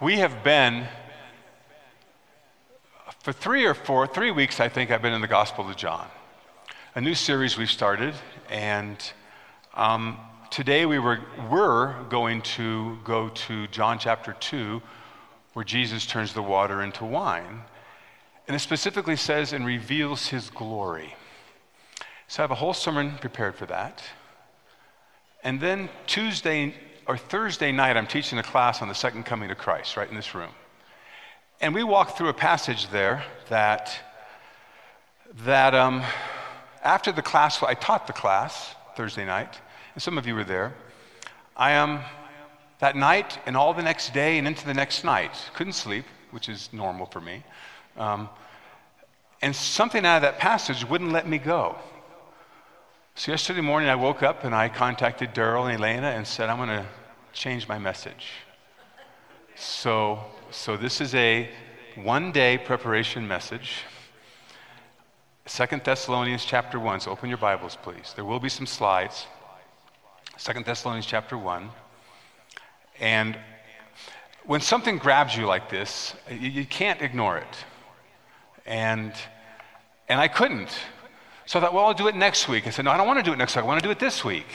we have been, for three or four, three weeks, I think, I've been in the Gospel of John, a new series we've started. And um, today we were, were going to go to John chapter 2, where Jesus turns the water into wine. And it specifically says and reveals his glory. So I have a whole sermon prepared for that. And then Tuesday or Thursday night, I'm teaching a class on the second coming of Christ, right in this room. And we walked through a passage there that, that um, after the class, I taught the class Thursday night, and some of you were there. I am um, that night and all the next day and into the next night, couldn't sleep, which is normal for me. Um, and something out of that passage wouldn't let me go. So yesterday morning, I woke up and I contacted Daryl and Elena and said, I'm going to change my message. So, so this is a one day preparation message. Second Thessalonians chapter 1. So open your Bibles, please. There will be some slides. Second Thessalonians chapter 1. And when something grabs you like this, you, you can't ignore it. And, and I couldn't. So I thought, well, I'll do it next week. I said, no, I don't want to do it next week. I want to do it this week.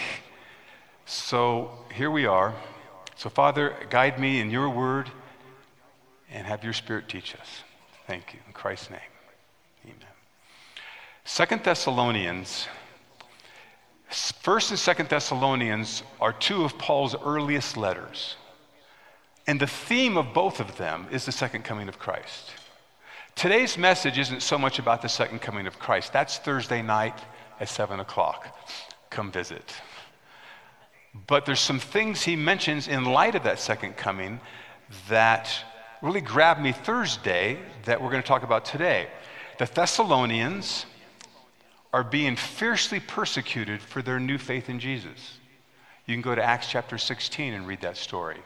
So here we are. So, Father, guide me in your word and have your spirit teach us. Thank you. In Christ's name. Amen. Second Thessalonians, First and Second Thessalonians are two of Paul's earliest letters. And the theme of both of them is the second coming of Christ. Today's message isn't so much about the second coming of Christ. That's Thursday night at 7 o'clock. Come visit. But there's some things he mentions in light of that second coming that really grabbed me Thursday that we're going to talk about today. The Thessalonians are being fiercely persecuted for their new faith in Jesus. You can go to Acts chapter 16 and read that story.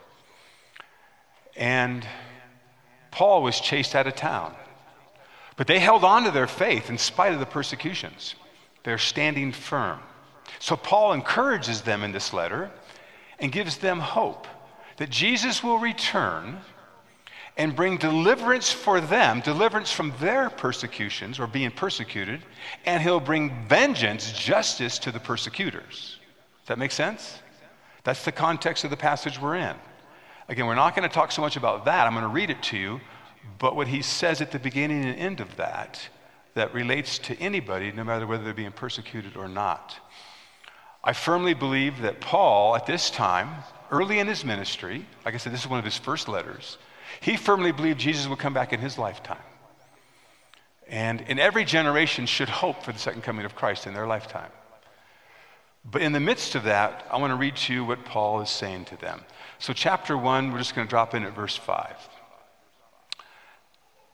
And Paul was chased out of town. But they held on to their faith in spite of the persecutions. They're standing firm. So Paul encourages them in this letter and gives them hope that Jesus will return and bring deliverance for them, deliverance from their persecutions or being persecuted, and he'll bring vengeance, justice to the persecutors. Does that make sense? That's the context of the passage we're in. Again, we're not going to talk so much about that. I'm going to read it to you. But what he says at the beginning and end of that, that relates to anybody, no matter whether they're being persecuted or not. I firmly believe that Paul, at this time, early in his ministry, like I said, this is one of his first letters, he firmly believed Jesus would come back in his lifetime. And in every generation should hope for the second coming of Christ in their lifetime. But in the midst of that, I want to read to you what Paul is saying to them. So, chapter 1, we're just going to drop in at verse 5.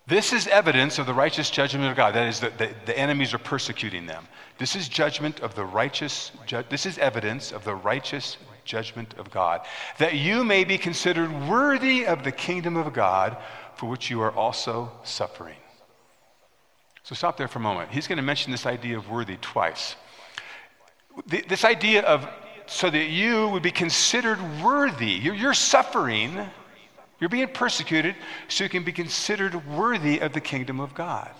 This is evidence of the righteous judgment of God. That is, that the, the, enemies are persecuting them. This is judgment of the righteous, ju- this is evidence of the righteous judgment of God, that you may be considered worthy of the kingdom of God for which you are also suffering. So stop there for a moment. He's going to mention this idea of worthy twice. This idea of so that you would be considered worthy. You're, you're suffering you're being persecuted so you can be considered worthy of the kingdom of God.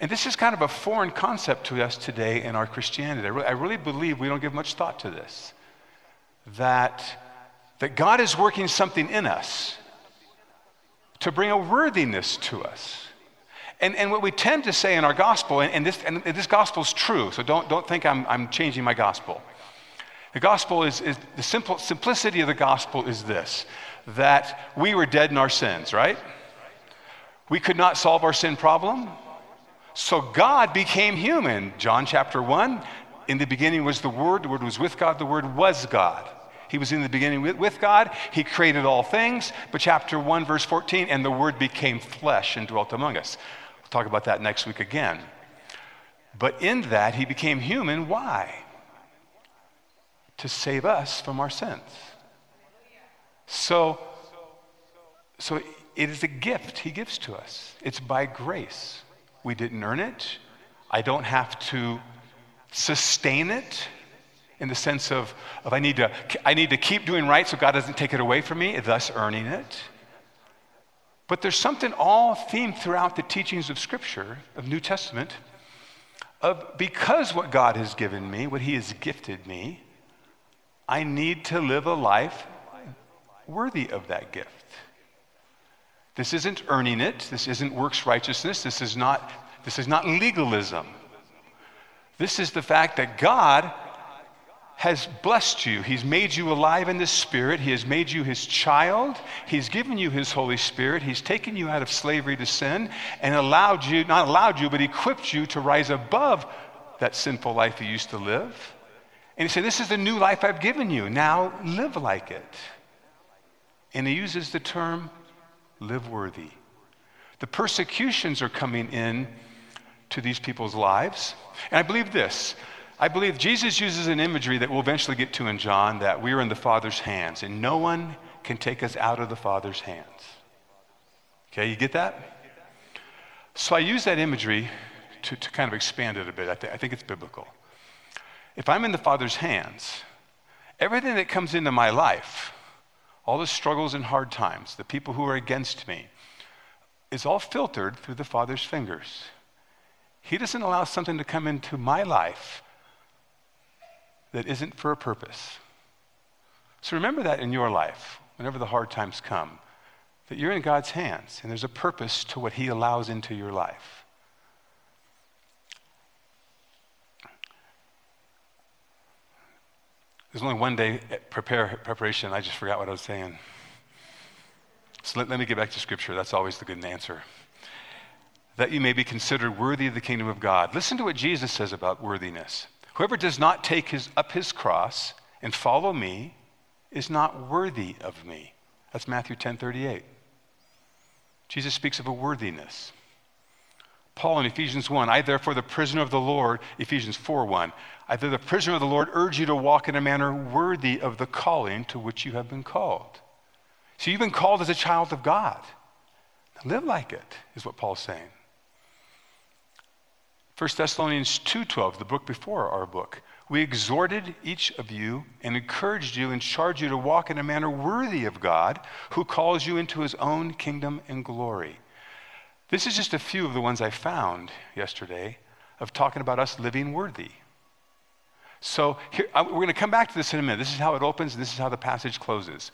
And this is kind of a foreign concept to us today in our Christianity. I really, I really believe we don't give much thought to this. That, that God is working something in us to bring a worthiness to us. And, and what we tend to say in our gospel, and, and this, and this gospel is true, so don't, don't think I'm, I'm changing my gospel. The gospel is, is the simple, simplicity of the gospel is this that we were dead in our sins, right? We could not solve our sin problem. So God became human. John chapter 1 In the beginning was the Word, the Word was with God, the Word was God. He was in the beginning with, God. He created all things. But chapter 1, verse 14, and the Word became flesh and dwelt among us. We'll talk about that next week again. But in that, He became human. Why? To save us from our sins. So, so it is a gift he gives to us. It's by grace. We didn't earn it. I don't have to sustain it in the sense of, of I, need to, I need to keep doing right so God doesn't take it away from me, thus earning it. But there's something all themed throughout the teachings of Scripture, of New Testament, of because what God has given me, what He has gifted me, I need to live a life worthy of that gift. This isn't earning it. This isn't works righteousness. This is not, this is not legalism. This is the fact that God has blessed you. He's made you alive in the Spirit. He has made you His child. He's given you His Holy Spirit. He's taken you out of slavery to sin and allowed you, not allowed you, but equipped you to rise above that sinful life you used to live. And He said, This is the new life I've given you. Now live like it. And He uses the term live worthy. The persecutions are coming in to these people's lives. And I believe this I believe Jesus uses an imagery that we'll eventually get to in John that we are in the Father's hands, and no one can take us out of the Father's hands. Okay, you get that? So I use that imagery to, to kind of expand it a bit. I, th- I think it's biblical. If I'm in the Father's hands, everything that comes into my life, all the struggles and hard times, the people who are against me, is all filtered through the Father's fingers. He doesn't allow something to come into my life that isn't for a purpose. So remember that in your life, whenever the hard times come, that you're in God's hands and there's a purpose to what He allows into your life. There's only one day eh, prepare, preparation. I just forgot what I was saying. So let, let me get back to Scripture. That's always the good answer. That you may be considered worthy of the kingdom of God. Listen to what Jesus says about worthiness. Whoever does not take his, up his cross and follow me is not worthy of me. That's Matthew 10 38. Jesus speaks of a worthiness. Paul in Ephesians 1, I therefore, the prisoner of the Lord, Ephesians 4 1, I therefore, the prisoner of the Lord, urge you to walk in a manner worthy of the calling to which you have been called. So you've been called as a child of God. live like it, is what Paul's saying. 1 Thessalonians 2:12, the book before our book. We exhorted each of you and encouraged you and charged you to walk in a manner worthy of God, who calls you into his own kingdom and glory. This is just a few of the ones I found yesterday of talking about us living worthy. So here, we're going to come back to this in a minute. This is how it opens, and this is how the passage closes.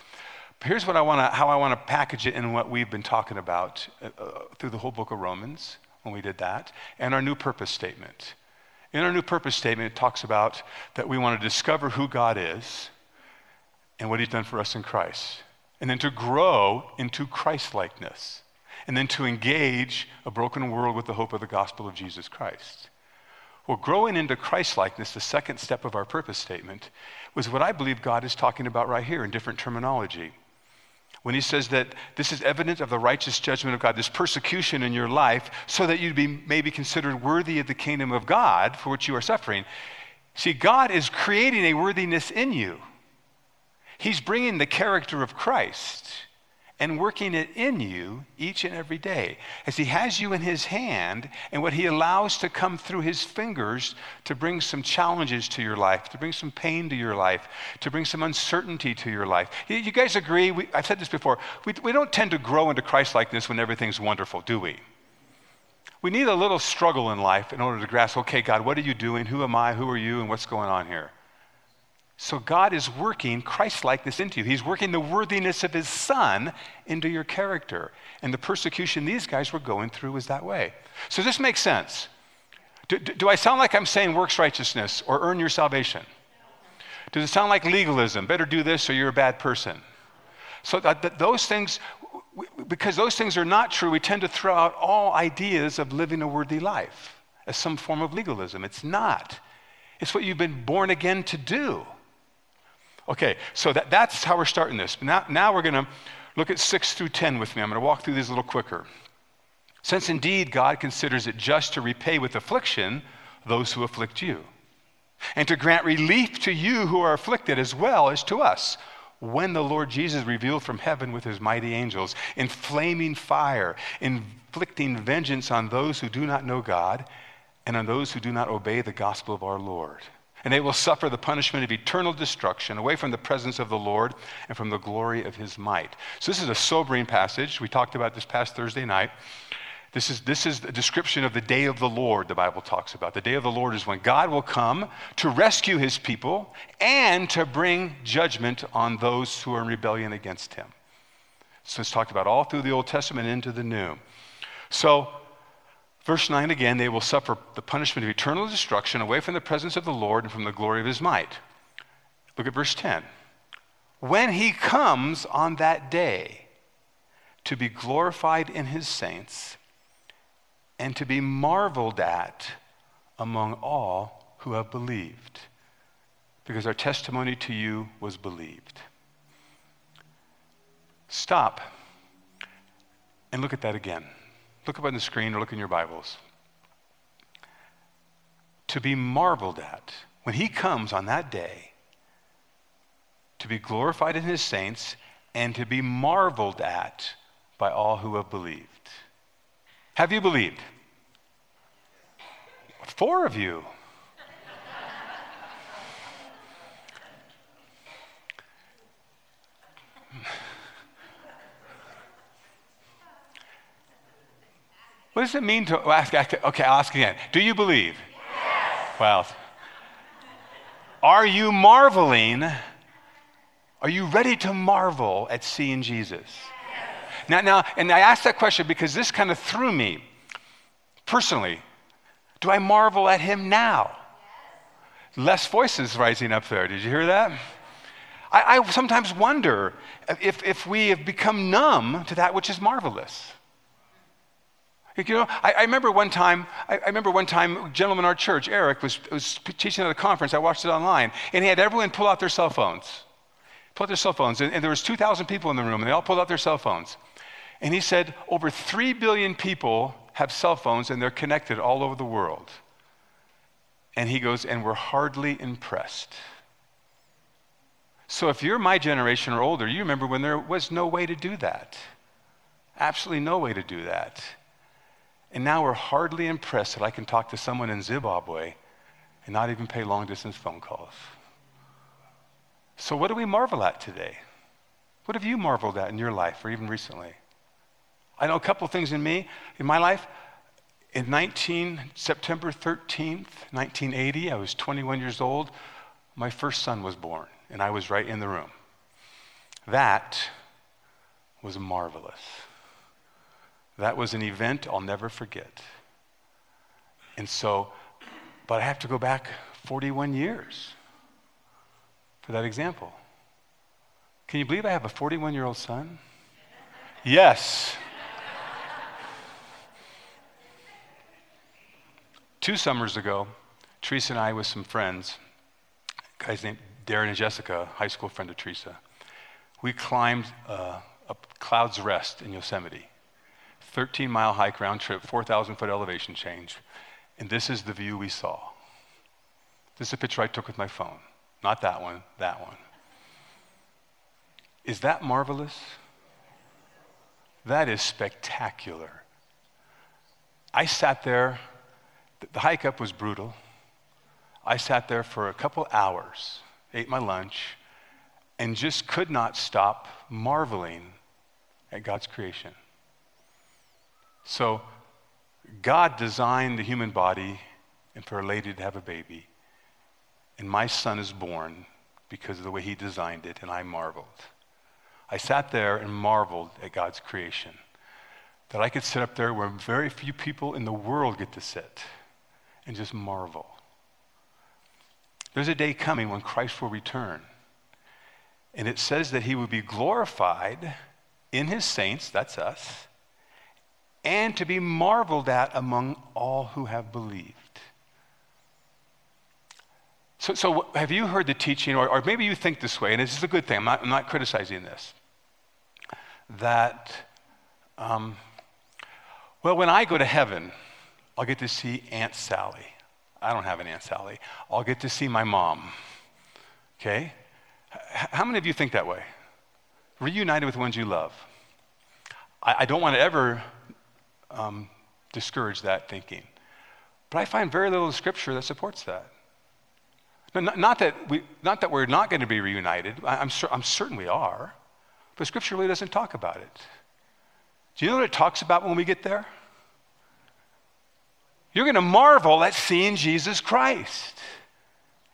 But here's what I wanna, how I want to package it in what we've been talking about uh, uh, through the whole book of Romans when we did that, and our new purpose statement. In our new purpose statement, it talks about that we want to discover who God is and what He's done for us in Christ, and then to grow into Christ likeness, and then to engage a broken world with the hope of the gospel of Jesus Christ. Well, growing into Christ likeness, the second step of our purpose statement, was what I believe God is talking about right here in different terminology when he says that this is evidence of the righteous judgment of God, this persecution in your life, so that you be, may be considered worthy of the kingdom of God for which you are suffering. See, God is creating a worthiness in you. He's bringing the character of Christ and working it in you each and every day as He has you in His hand and what He allows to come through His fingers to bring some challenges to your life, to bring some pain to your life, to bring some uncertainty to your life. You guys agree? We, I've said this before. We, we don't tend to grow into Christ likeness when everything's wonderful, do we? We need a little struggle in life in order to grasp okay, God, what are you doing? Who am I? Who are you? And what's going on here? So God is working Christ likeness into you. He's working the worthiness of his son into your character. And the persecution these guys were going through was that way. So this makes sense. Do, do, do I sound like I'm saying works righteousness or earn your salvation? Does it sound like legalism? Better do this or you're a bad person. So that, that those things, because those things are not true, we tend to throw out all ideas of living a worthy life as some form of legalism. It's not. It's what you've been born again to do. Okay, so that, that's how we're starting this. Now, now we're going to look at 6 through 10 with me. I'm going to walk through these a little quicker. Since indeed God considers it just to repay with affliction those who afflict you, and to grant relief to you who are afflicted as well as to us, when the Lord Jesus revealed from heaven with his mighty angels in flaming fire, inflicting vengeance on those who do not know God and on those who do not obey the gospel of our Lord. And they will suffer the punishment of eternal destruction away from the presence of the Lord and from the glory of his might. So, this is a sobering passage. We talked about this past Thursday night. This is, this is a description of the day of the Lord, the Bible talks about. The day of the Lord is when God will come to rescue his people and to bring judgment on those who are in rebellion against him. So it's talked about all through the Old Testament into the New. So, verse 9 again, they will suffer the punishment of eternal destruction away from the presence of the Lord and from the glory of his might. Look at verse 10. When he comes on that day to be glorified in his saints and to be marveled at among all who have believed, because our testimony to you was believed. Stop and look at that again. Look up on the screen or look in your Bibles. To be marveled at when he comes on that day, to be glorified in his saints, and to be marveled at by all who have believed. Have you believed? Four of you. What does it mean to ask? Okay, I'll ask again. Do you believe? Yes. Well, are you marveling? Are you ready to marvel at seeing Jesus? Yes. Now, now, and I asked that question because this kind of threw me personally. Do I marvel at him now? Yes. Less voices rising up there. Did you hear that? I, I sometimes wonder if, if we have become numb to that which is marvelous. You know, I, I, remember one time, I, I, remember one time, a gentleman in our church, Eric, was, was teaching at a conference. I watched it online, and he had everyone pull out their cell phones. Pull out their cell phones, and, and there was 2,000 people in the room, and they all pulled out their cell phones. And he said, over 3 billion people have cell phones, and they're connected all over the world. And he goes, and we're hardly impressed. So if you're my generation or older, you remember when there was no way to do that. Absolutely no way to do that. And now we're hardly impressed that I can talk to someone in Zimbabwe and not even pay long distance phone calls. So, what do we marvel at today? What have you marveled at in your life or even recently? I know a couple things in me, in my life. In 19, September 13th, 1980, I was 21 years old. My first son was born, and I was right in the room. That was marvelous. That was an event I'll never forget. And so, but I have to go back 41 years for that example. Can you believe I have a 41 year old son? Yes. Two summers ago, Teresa and I, with some friends, guys named Darren and Jessica, high school friend of Teresa, we climbed uh, up Clouds Rest in Yosemite. 13 mile hike round trip, 4,000 foot elevation change. And this is the view we saw. This is a picture I took with my phone. Not that one, that one. Is that marvelous? That is spectacular. I sat there, the hike up was brutal. I sat there for a couple hours, ate my lunch, and just could not stop marveling at God's creation. So, God designed the human body and for a lady to have a baby. And my son is born because of the way he designed it, and I marveled. I sat there and marveled at God's creation. That I could sit up there where very few people in the world get to sit and just marvel. There's a day coming when Christ will return. And it says that he will be glorified in his saints, that's us, and to be marveled at among all who have believed. So, so have you heard the teaching, or, or maybe you think this way, and this is a good thing, I'm not, I'm not criticizing this, that, um, well, when I go to heaven, I'll get to see Aunt Sally. I don't have an Aunt Sally. I'll get to see my mom. Okay? How many of you think that way? Reunited with ones you love. I, I don't want to ever um, discourage that thinking. But I find very little in Scripture that supports that. Not, not, that, we, not that we're not going to be reunited. I, am I'm certain we are. But Scripture really doesn't talk about it. Do you know what it talks about when we get there? You're going to marvel at seeing Jesus Christ.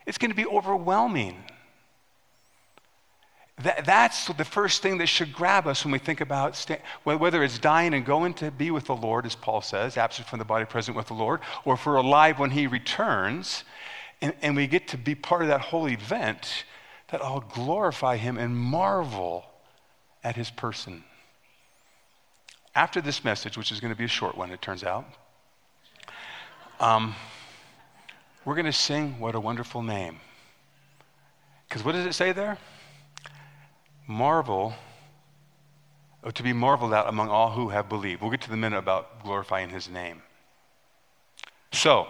It's going to be overwhelming. That, that's the first thing that should grab us when we think about whether it's dying and going to be with the Lord, as Paul says, absent from the body, present with the Lord, or if we're alive when he returns and, and we get to be part of that whole event, that I'll glorify him and marvel at his person. After this message, which is going to be a short one, it turns out, um, we're going to sing What a Wonderful Name. Because what does it say there? Marvel, or to be marveled at among all who have believed. We'll get to the minute about glorifying his name. So,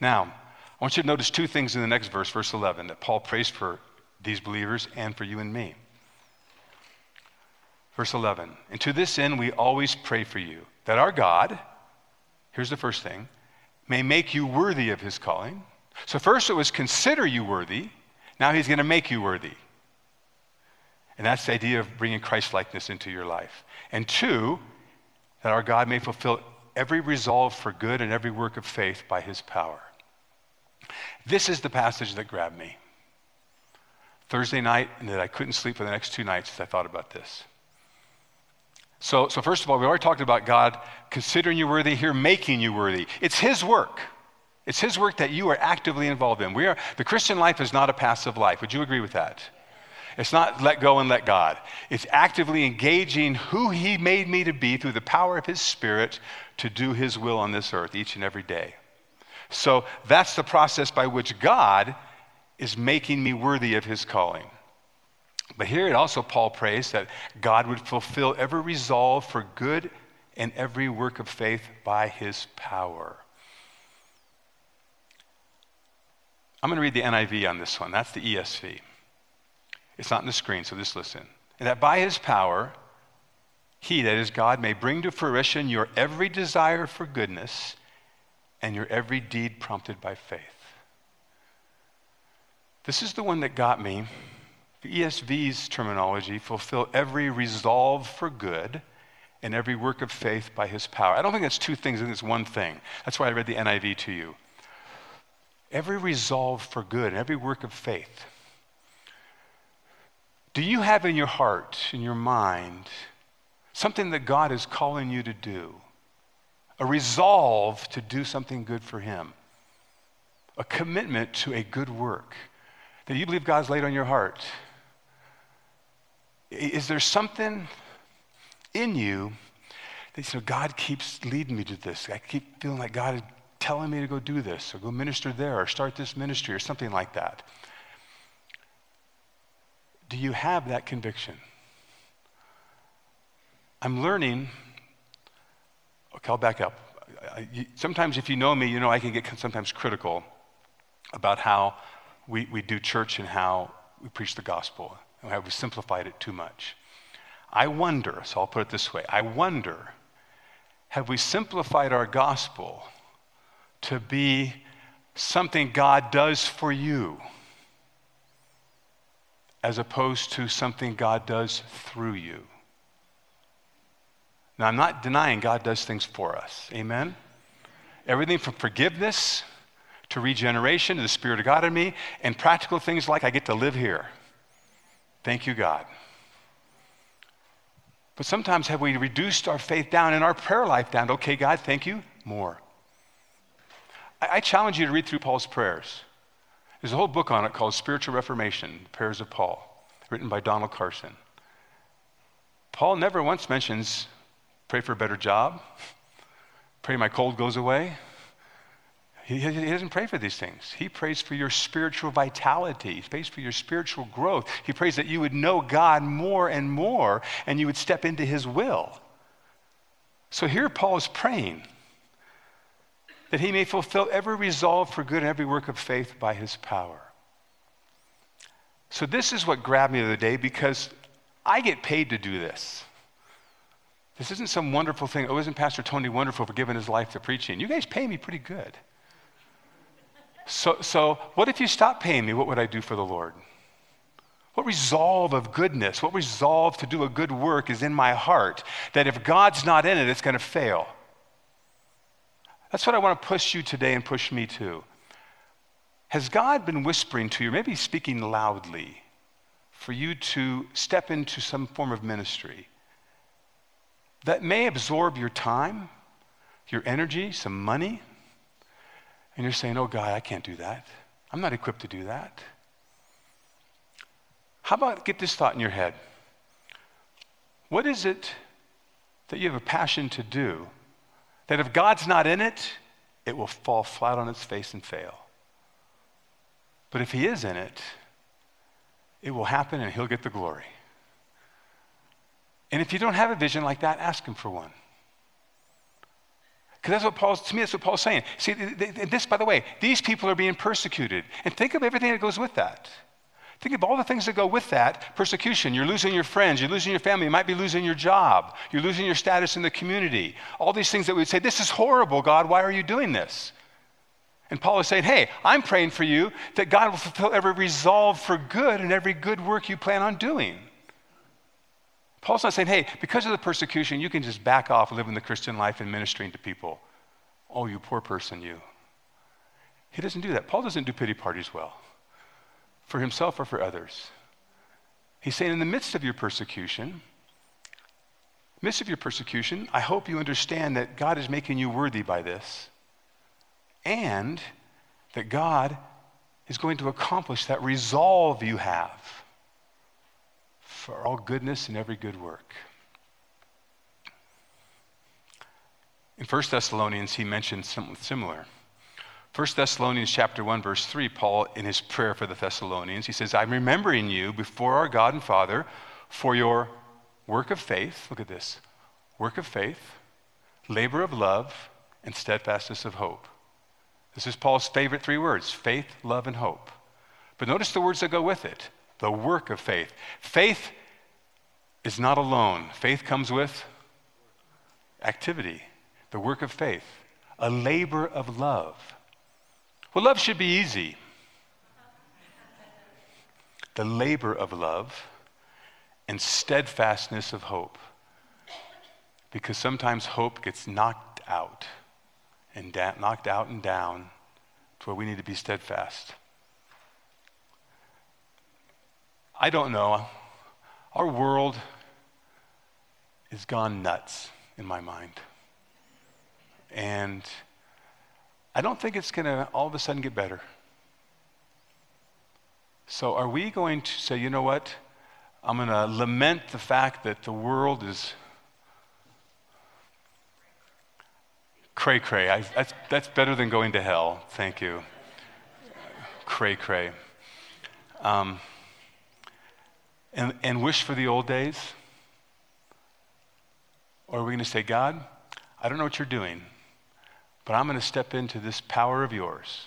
now, I want you to notice two things in the next verse, verse 11, that Paul prays for these believers and for you and me. Verse 11, and to this end we always pray for you, that our God, here's the first thing, may make you worthy of his calling. So, first it was consider you worthy, now he's going to make you worthy. And that's the idea of bringing Christ likeness into your life. And two, that our God may fulfill every resolve for good and every work of faith by his power. This is the passage that grabbed me. Thursday night, and that I couldn't sleep for the next two nights as I thought about this. So, so first of all, we already talked about God considering you worthy, here making you worthy. It's His work. It's His work that you are actively involved in. We are, the Christian life is not a passive life. Would you agree with that? It's not let go and let God. It's actively engaging who He made me to be through the power of His Spirit to do His will on this earth each and every day. So that's the process by which God is making me worthy of His calling. But here it also, Paul prays that God would fulfill every resolve for good and every work of faith by his power. I'm going to read the NIV on this one. That's the ESV. It's not on the screen, so just listen. And that by his power, he, that is God, may bring to fruition your every desire for goodness and your every deed prompted by faith. This is the one that got me the ESV's terminology, fulfill every resolve for good and every work of faith by his power. I don't think that's two things, I think it's one thing. That's why I read the NIV to you. Every resolve for good every work of faith. Do you have in your heart, in your mind, something that God is calling you to do? A resolve to do something good for him? A commitment to a good work that you believe God's laid on your heart? Is there something in you that you know, God keeps leading me to this? I keep feeling like God is telling me to go do this or go minister there or start this ministry or something like that. Do you have that conviction? I'm learning. Okay, I'll back up. Sometimes, if you know me, you know I can get sometimes critical about how we, we do church and how we preach the gospel. And have we simplified it too much? I wonder, so I'll put it this way I wonder, have we simplified our gospel to be something God does for you as opposed to something God does through you? Now, I'm not denying God does things for us. Amen? Everything from forgiveness to regeneration to the Spirit of God in me, and practical things like I get to live here. Thank you, God. But sometimes have we reduced our faith down and our prayer life down? Okay, God, thank you. More. I, challenge you to read through Paul's prayers. There's a whole book on it called Spiritual Reformation, Prayers of Paul, written by Donald Carson. Paul never once mentions pray for a better job, pray my cold goes away, he doesn't pray for these things. He prays for your spiritual vitality. He prays for your spiritual growth. He prays that you would know God more and more and you would step into His will. So here Paul is praying that he may fulfill every resolve for good and every work of faith by his power. So, this is what grabbed me the other day because I get paid to do this. This isn't some wonderful thing. Oh, isn't Pastor Tony wonderful for giving his life to preaching? You guys pay me pretty good. So, so what if you stop paying me? What would I do for the Lord? What resolve of goodness, what resolve to do a good work is in my heart that if God's not in it, it's going to fail. That's what I want to push you today and push me to. Has God been whispering to you, maybe speaking loudly, for you to step into some form of ministry that may absorb your time, your energy, some money? And you're saying, oh, God, I can't do that. I'm not equipped to do that. How about get this thought in your head? What is it that you have a passion to do that if God's not in it, it will fall flat on its face and fail? But if He is in it, it will happen and He'll get the glory. And if you don't have a vision like that, ask Him for one. Because that's what Paul's, to me, that's what Paul's saying. See, this, by the way, these people are being persecuted. And think of everything that goes with that. Think of all the things that go with that persecution. You're losing your friends, you're losing your family, you might be losing your job, you're losing your status in the community. All these things that we would say, This is horrible, God, why are you doing this? And Paul is saying, Hey, I'm praying for you that God will fulfill every resolve for good and every good work you plan on doing. Paul's not saying, Hey, because of the persecution, you can just back off living the Christian life and ministering to people. Oh, you poor person, you. He doesn't do that. Paul doesn't do pity parties well for himself or for others. He's saying, in the midst of your persecution, midst of your persecution, I hope you understand that God is making you worthy by this, and that God is going to accomplish that resolve you have for all goodness and every good work. In 1 Thessalonians, he mentions something similar. 1 Thessalonians chapter 1 verse 3 Paul in his prayer for the Thessalonians he says I'm remembering you before our God and Father for your work of faith look at this work of faith labor of love and steadfastness of hope. This is Paul's favorite three words faith love and hope. But notice the words that go with it the work of faith. Faith is not alone. Faith comes with activity. The work of faith a labor of love well, love should be easy. The labor of love and steadfastness of hope. Because sometimes hope gets knocked out and da- knocked out and down to where we need to be steadfast. I don't know. Our world is gone nuts in my mind. And I don't think it's going to all of a sudden get better. So, are we going to say, you know what? I'm going to lament the fact that the world is cray cray. That's, that's better than going to hell. Thank you. Cray cray. Um, and, and wish for the old days? Or are we going to say, God, I don't know what you're doing, but I'm going to step into this power of yours.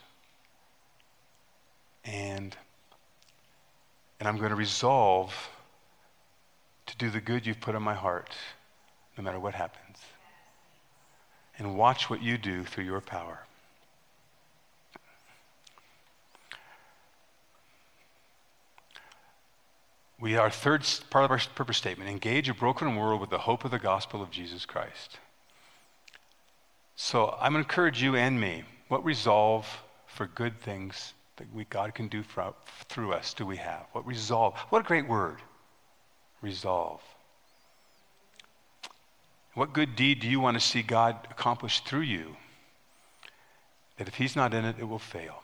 And, and I'm going to resolve to do the good you've put in my heart, no matter what happens. And watch what you do through your power. We, our third part of our purpose statement engage a broken world with the hope of the gospel of Jesus Christ. So I'm going to encourage you and me. What resolve for good things that we, God can do for, through us do we have? What resolve? What a great word. Resolve. What good deed do you want to see God accomplish through you? That if He's not in it, it will fail.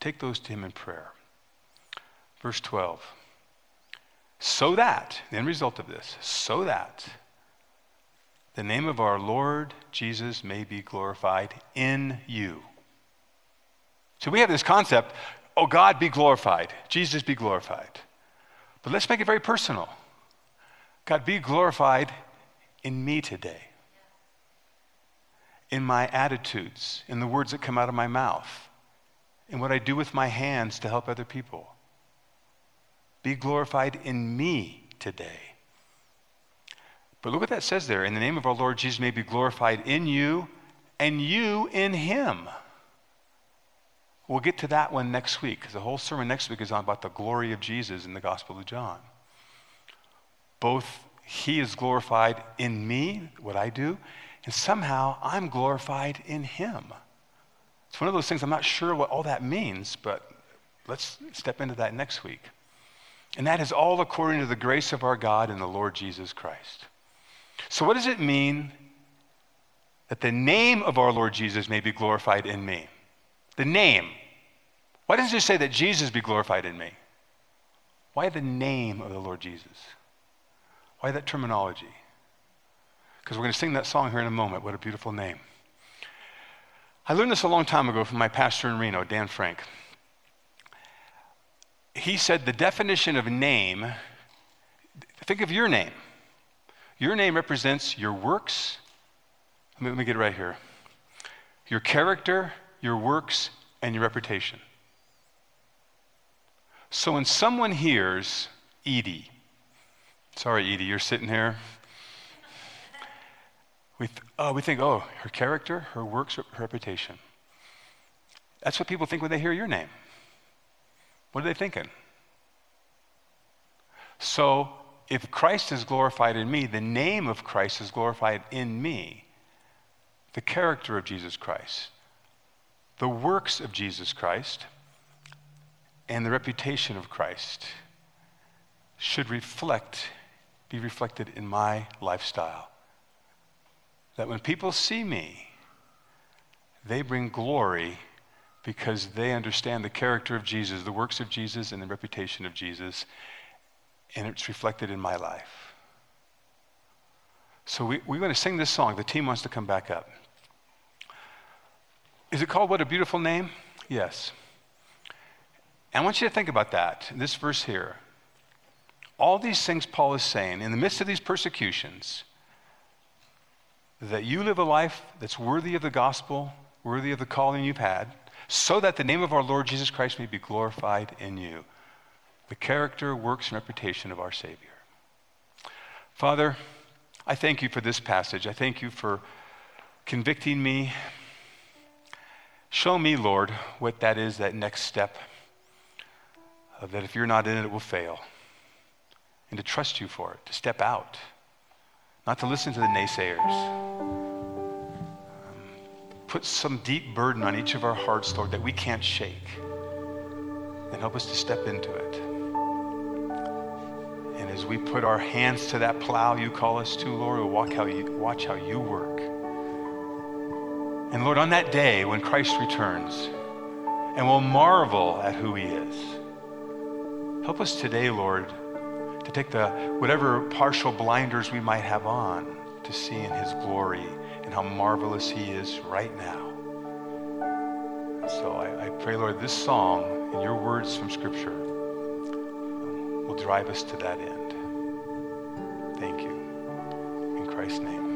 Take those to Him in prayer. Verse 12. So that, the end result of this, so that the name of our Lord Jesus may be glorified in you. So we have this concept oh, God be glorified, Jesus be glorified. But let's make it very personal. God be glorified in me today, in my attitudes, in the words that come out of my mouth, in what I do with my hands to help other people. Be glorified in me today. But look what that says there. In the name of our Lord Jesus may be glorified in you and you in him. We'll get to that one next week because the whole sermon next week is on about the glory of Jesus in the Gospel of John. Both he is glorified in me, what I do, and somehow I'm glorified in him. It's one of those things I'm not sure what all that means, but let's step into that next week. And that is all according to the grace of our God and the Lord Jesus Christ. So, what does it mean that the name of our Lord Jesus may be glorified in me? The name. Why doesn't it say that Jesus be glorified in me? Why the name of the Lord Jesus? Why that terminology? Because we're going to sing that song here in a moment. What a beautiful name. I learned this a long time ago from my pastor in Reno, Dan Frank. He said the definition of name, think of your name. Your name represents your works. Let me, get it right here. Your character, your works, and your reputation. So when someone hears Edie, sorry, Edie, you're sitting here. We, th- oh, we think, oh, her character, her works, her reputation. That's what people think when they hear your name. What are they thinking? So, if Christ is glorified in me, the name of Christ is glorified in me. The character of Jesus Christ, the works of Jesus Christ, and the reputation of Christ should reflect, be reflected in my lifestyle. That when people see me, they bring glory because they understand the character of Jesus, the works of Jesus, and the reputation of Jesus, and it's reflected in my life. So we, we're going to sing this song. The team wants to come back up. Is it called What a Beautiful Name? Yes. And I want you to think about that, this verse here. All these things Paul is saying, in the midst of these persecutions, that you live a life that's worthy of the gospel, worthy of the calling you've had, so that the name of our Lord Jesus Christ may be glorified in you. The character, works, and reputation of our Savior. Father, I thank you for this passage. I thank you for convicting me. Show me, Lord, what that is, that next step that if you're not in it, it will fail. And to trust you for it, to step out, not to listen to the naysayers. Um, put some deep burden on each of our hearts, Lord, that we can't shake. And help us to step into it. As we put our hands to that plow you call us to, Lord, we'll walk how you, watch how you work. And Lord, on that day when Christ returns, and we'll marvel at who he is. Help us today, Lord, to take the whatever partial blinders we might have on to see in his glory and how marvelous he is right now. So I, I pray, Lord, this song and your words from Scripture will drive us to that end. Christ's name.